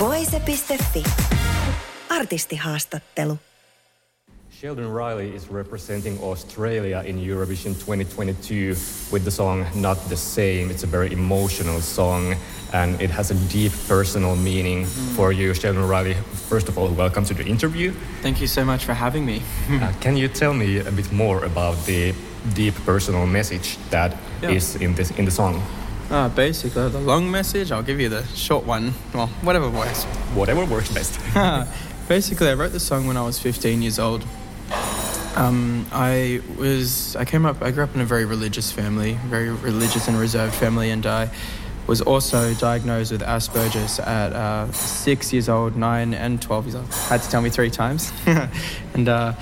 Voice.fi. Artistihaastattelu. Sheldon Riley is representing Australia in Eurovision 2022 with the song Not the Same. It's a very emotional song and it has a deep personal meaning mm. for you. Sheldon Riley, first of all, welcome to the interview. Thank you so much for having me. uh, can you tell me a bit more about the deep personal message that yeah. is in this in the song? Uh, basically, the long message, I'll give you the short one. Well, whatever works. Whatever works best. basically, I wrote the song when I was 15 years old. Um, I was I came up I grew up in a very religious family, very religious and reserved family, and I was also diagnosed with Asperger's at uh, six years old, nine, and twelve years old. Had to tell me three times, and uh,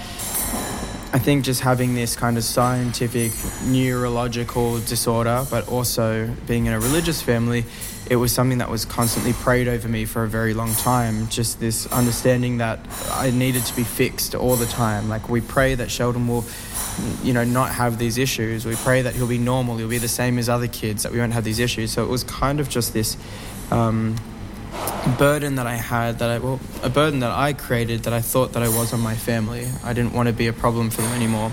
I think just having this kind of scientific neurological disorder, but also being in a religious family, it was something that was constantly prayed over me for a very long time. Just this understanding that I needed to be fixed all the time. Like we pray that Sheldon will, you know, not have these issues. We pray that he'll be normal. He'll be the same as other kids. That we won't have these issues. So it was kind of just this. Um, burden that I had that I well a burden that I created that I thought that I was on my family. I didn't want to be a problem for them anymore.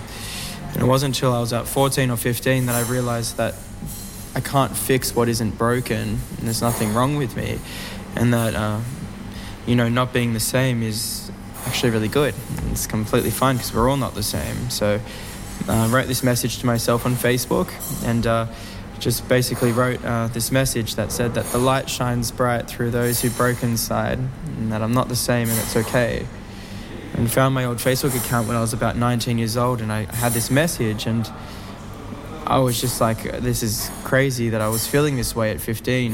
And it wasn't until I was at 14 or 15 that I realized that I can't fix what isn't broken and there's nothing wrong with me and that uh, you know not being the same is actually really good. It's completely fine because we're all not the same. So uh, I wrote this message to myself on Facebook and uh, just basically wrote uh, this message that said that the light shines bright through those who broke inside, and that I'm not the same and it's okay. And found my old Facebook account when I was about 19 years old, and I had this message, and I was just like, this is crazy that I was feeling this way at 15,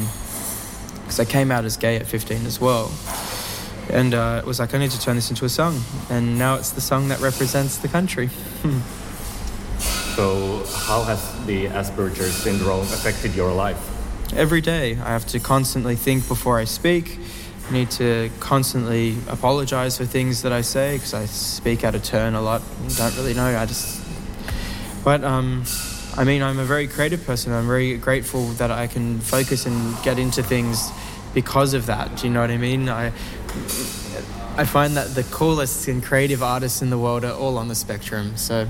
because I came out as gay at 15 as well. And uh, it was like, I need to turn this into a song, and now it's the song that represents the country. So, how has the Asperger's syndrome affected your life? Every day, I have to constantly think before I speak. I need to constantly apologize for things that I say because I speak out of turn a lot. Don't really know. I just. But, um, I mean, I'm a very creative person. I'm very grateful that I can focus and get into things because of that. Do you know what I mean? I I find that the coolest and creative artists in the world are all on the spectrum. So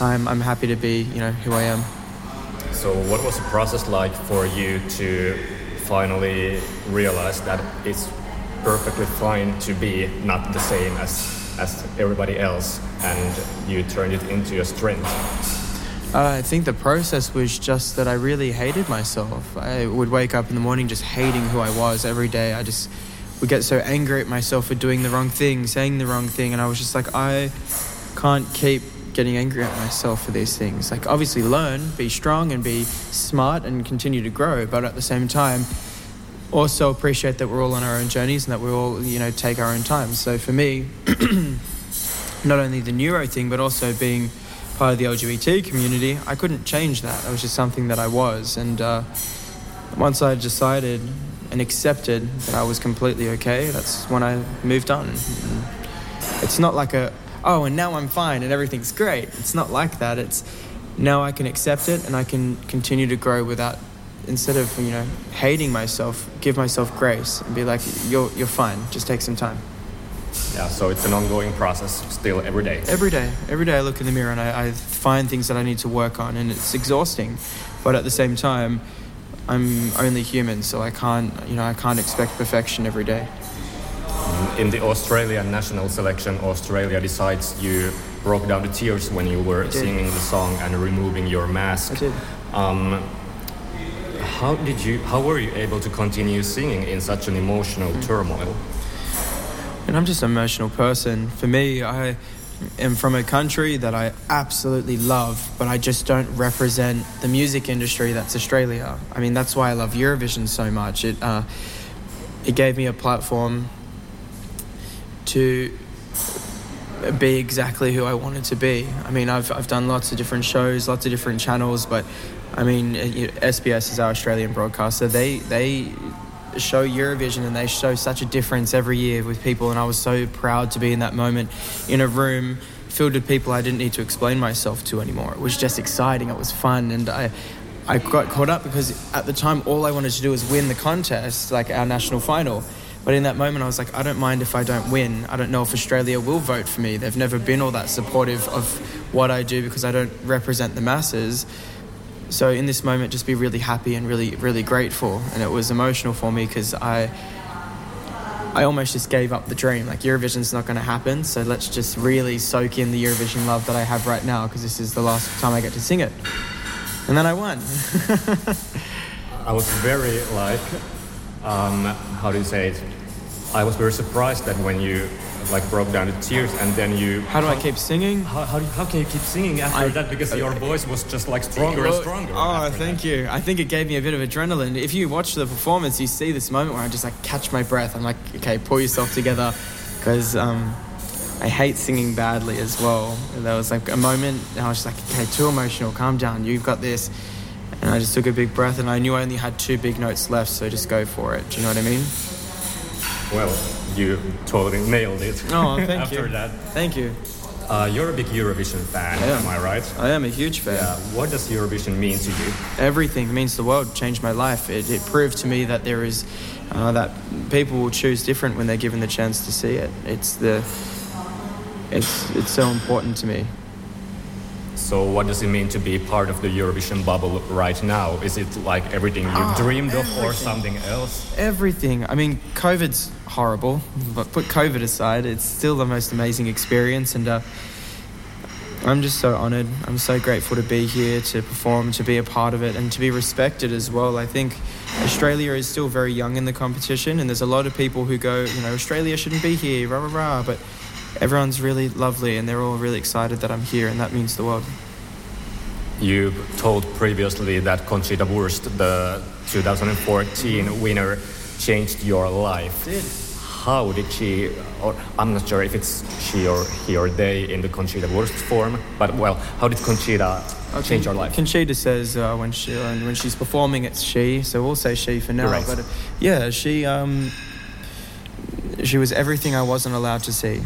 I'm, I'm happy to be, you know, who I am. So what was the process like for you to finally realize that it's perfectly fine to be not the same as as everybody else and you turned it into a strength? Uh, I think the process was just that I really hated myself. I would wake up in the morning just hating who I was every day. I just would get so angry at myself for doing the wrong thing, saying the wrong thing, and I was just like, I can't keep getting angry at myself for these things. Like, obviously, learn, be strong, and be smart, and continue to grow. But at the same time, also appreciate that we're all on our own journeys and that we all, you know, take our own time. So for me, not only the neuro thing, but also being part of the LGBT community, I couldn't change that. It was just something that I was. And uh, once I decided and accepted that I was completely okay, that's when I moved on. It's not like a, oh, and now I'm fine and everything's great. It's not like that. It's now I can accept it and I can continue to grow without, instead of, you know, hating myself, give myself grace and be like, you're, you're fine, just take some time. Yeah, so it's an ongoing process still every day. Every day. Every day I look in the mirror and I, I find things that I need to work on and it's exhausting. But at the same time, I'm only human, so I can't, you know, I can't expect perfection every day. In the Australian national selection, Australia decides you broke down the tears when you were singing the song and removing your mask. I did. Um, how did you? How were you able to continue singing in such an emotional mm. turmoil? And I'm just an emotional person. For me, I am from a country that I absolutely love, but I just don't represent the music industry that's Australia. I mean, that's why I love Eurovision so much. It, uh, it gave me a platform to be exactly who I wanted to be. I mean, I've, I've done lots of different shows, lots of different channels, but I mean, SBS is our Australian broadcaster. They they show Eurovision and they show such a difference every year with people, and I was so proud to be in that moment in a room filled with people I didn't need to explain myself to anymore. It was just exciting. It was fun, and I. I got caught up because at the time all I wanted to do was win the contest, like our national final. But in that moment, I was like, I don't mind if I don't win. I don't know if Australia will vote for me. They've never been all that supportive of what I do because I don't represent the masses. So in this moment, just be really happy and really, really grateful. And it was emotional for me because I, I almost just gave up the dream. Like Eurovision's not going to happen, so let's just really soak in the Eurovision love that I have right now because this is the last time I get to sing it. And then I won. I was very like, um, how do you say it? I was very surprised that when you like broke down to tears and then you how do I keep singing? how, how, how can you keep singing after I, that? Because uh, your voice was just like stronger and stronger oh thank that. you. I think it gave me a bit of adrenaline. If you watch the performance you see this moment where I just like catch my breath. I'm like okay pull yourself together. Because um, I hate singing badly as well. There was like a moment I was just like okay too emotional. Calm down. You've got this and I just took a big breath and I knew I only had two big notes left so just go for it do you know what I mean well, you totally nailed it. Oh, thank after you. that. Thank you. Uh, you're a big Eurovision fan, I am. I right? I am a huge fan. Yeah. What does Eurovision mean to you? Everything means the world. Changed my life. It, it proved to me that there is uh, that people will choose different when they're given the chance to see it. It's the it's it's so important to me. So, what does it mean to be part of the Eurovision bubble right now? Is it like everything you oh, dreamed everything. of or something else? Everything. I mean, COVID's horrible, but put COVID aside, it's still the most amazing experience. And uh, I'm just so honoured. I'm so grateful to be here, to perform, to be a part of it, and to be respected as well. I think Australia is still very young in the competition, and there's a lot of people who go, you know, Australia shouldn't be here, rah, rah, rah. But everyone's really lovely and they're all really excited that I'm here, and that means the world. You told previously that Conchita Wurst, the 2014 winner, changed your life. Did. How did she, or I'm not sure if it's she or he or they in the Conchita Wurst form, but well, how did Conchita okay. change your life? Conchita says uh, when she uh, when she's performing, it's she, so we'll say she for now. Right. But uh, yeah, she um, she was everything I wasn't allowed to see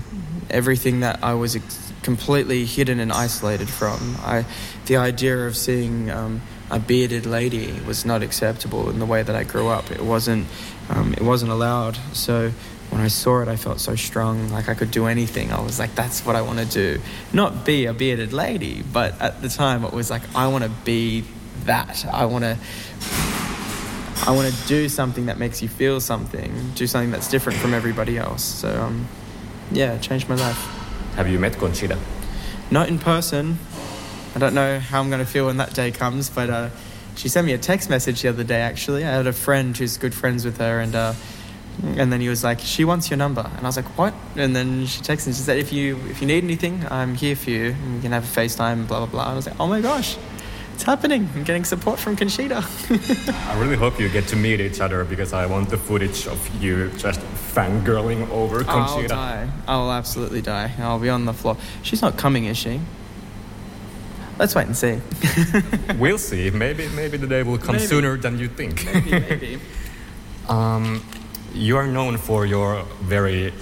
everything that I was ex- completely hidden and isolated from. I, the idea of seeing um, a bearded lady was not acceptable in the way that I grew up. It wasn't, um, it wasn't allowed. So when I saw it, I felt so strong, like I could do anything. I was like, that's what I want to do. Not be a bearded lady, but at the time it was like, I want to be that. I want to. I want to do something that makes you feel something, do something that's different from everybody else. So, um, yeah, changed my life. Have you met Conchita? Not in person. I don't know how I'm going to feel when that day comes, but uh, she sent me a text message the other day. Actually, I had a friend who's good friends with her, and uh, and then he was like, "She wants your number," and I was like, "What?" And then she texted and she said, "If you if you need anything, I'm here for you. And we can have a FaceTime." Blah blah blah. And I was like, "Oh my gosh." It's happening. I'm getting support from Conchita. I really hope you get to meet each other because I want the footage of you just fangirling over Conchita. I'll die. I'll absolutely die. I'll be on the floor. She's not coming, is she? Let's wait and see. we'll see. Maybe maybe the day will come maybe. sooner than you think. maybe, maybe. um, you are known for your very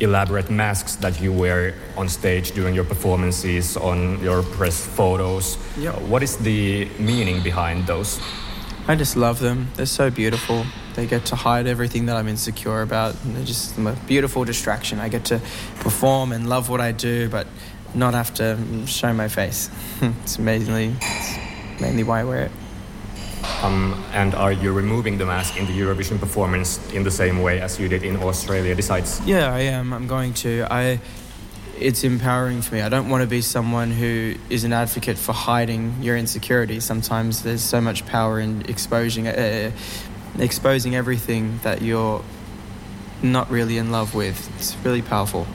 elaborate masks that you wear on stage during your performances, on your press photos. Yep. Uh, what is the meaning behind those? I just love them. They're so beautiful. They get to hide everything that I'm insecure about. And they're just a beautiful distraction. I get to perform and love what I do, but not have to show my face. it's amazingly, it's mainly why I wear it. Um, and are you removing the mask in the Eurovision performance in the same way as you did in Australia? Decides. Yeah, I am. I'm going to. I. It's empowering for me. I don't want to be someone who is an advocate for hiding your insecurity. Sometimes there's so much power in exposing, uh, exposing everything that you're not really in love with. It's really powerful.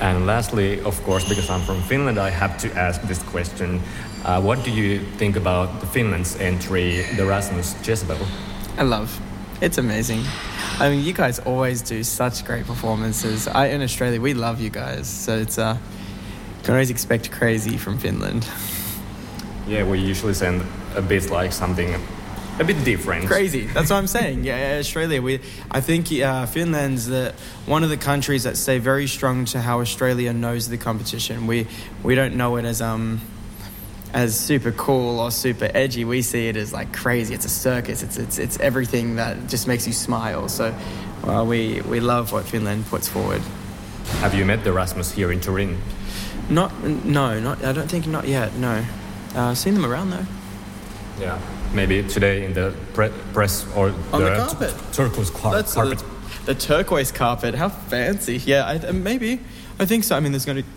And lastly, of course, because I'm from Finland, I have to ask this question. Uh, what do you think about the Finland's entry, the Rasmus Jezebel? I love. It's amazing. I mean, you guys always do such great performances. I, in Australia, we love you guys. So it's, uh, you can always expect crazy from Finland. Yeah, we usually send a bit like something a bit different. Crazy. That's what I'm saying. Yeah, Australia. We, I think uh, Finland's the one of the countries that stay very strong to how Australia knows the competition. We we don't know it as um as super cool or super edgy. We see it as like crazy. It's a circus. It's it's it's everything that just makes you smile. So well, we we love what Finland puts forward. Have you met the Rasmus here in Turin? Not no, not I don't think not yet. No, uh, seen them around though. Yeah, maybe today in the pre- press or On the carpet. t- turquoise car- That's carpet. The, the turquoise carpet. How fancy. Yeah, I, uh, maybe. I think so. I mean, there's going to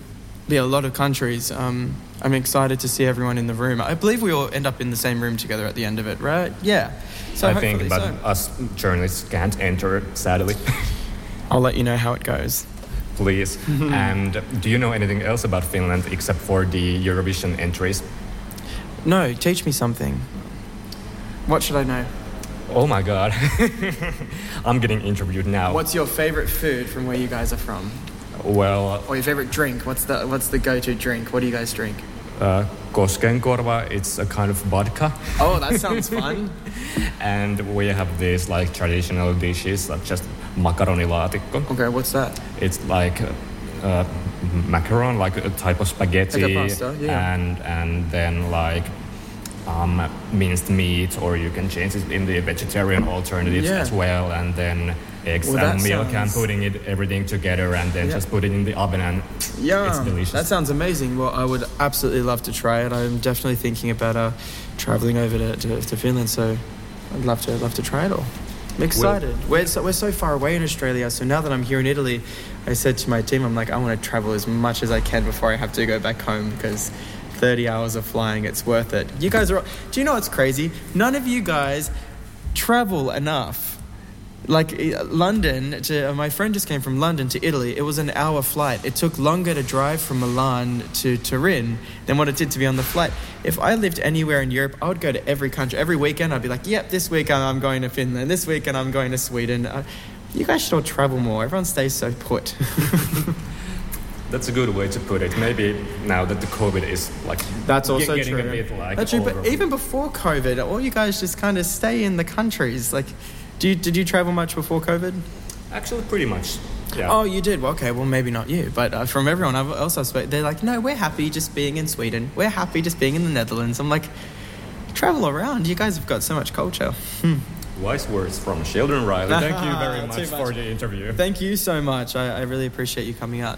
be a lot of countries. Um, I'm excited to see everyone in the room. I believe we all end up in the same room together at the end of it, right? Yeah. So I think, but so. us journalists can't enter, sadly. I'll let you know how it goes. Please. and do you know anything else about Finland except for the Eurovision entries? No, teach me something. What should I know? Oh my god. I'm getting interviewed now. What's your favorite food from where you guys are from? Well, Or your favorite drink? What's the what's the go-to drink? What do you guys drink? uh, Koskenkorva, it's a kind of vodka. Oh, that sounds fun. And we have these like traditional dishes, like just macaroni makaronilaatikko. okay, what's that? It's like uh, macaron, like a type of spaghetti, Like a pasta, yeah. and and then like um, minced meat, or you can change it in the vegetarian alternatives Yeah. as well, and then eggs Well, and milk and putting it everything together, and then Yeah. just put it in the oven, and Yeah, it's delicious. that sounds amazing. Well, I would absolutely love to try it. I'm definitely thinking about uh, traveling over to, to, to Finland, so I'd love to love to try it all. I'm excited. we're, so, we're so far away in Australia, so now that I'm here in Italy, I said to my team, I'm like, I want to travel as much as I can before I have to go back home because 30 hours of flying, it's worth it. You guys are. Do you know what's crazy? None of you guys travel enough like uh, London to uh, my friend just came from London to Italy. It was an hour flight. It took longer to drive from Milan to Turin than what it did to be on the flight. If I lived anywhere in Europe, I would go to every country. Every weekend, I'd be like, "Yep, this weekend I'm going to Finland. This weekend I'm going to Sweden." Uh, you guys should all travel more. Everyone stays so put. That's a good way to put it. Maybe now that the COVID is like That's also getting true. a bit like That's true. But even before COVID, all you guys just kind of stay in the countries. Like, do you, did you travel much before COVID? actually pretty much. Yeah. Oh, you did. Well, okay. Well, maybe not you, but uh, from everyone else I've spoken, they're like, no, we're happy just being in Sweden. We're happy just being in the Netherlands. I'm like, travel around. You guys have got so much culture. Wise words from Sheldon Riley. Thank you very much, much. for the interview. Thank you so much. I, I really appreciate you coming out.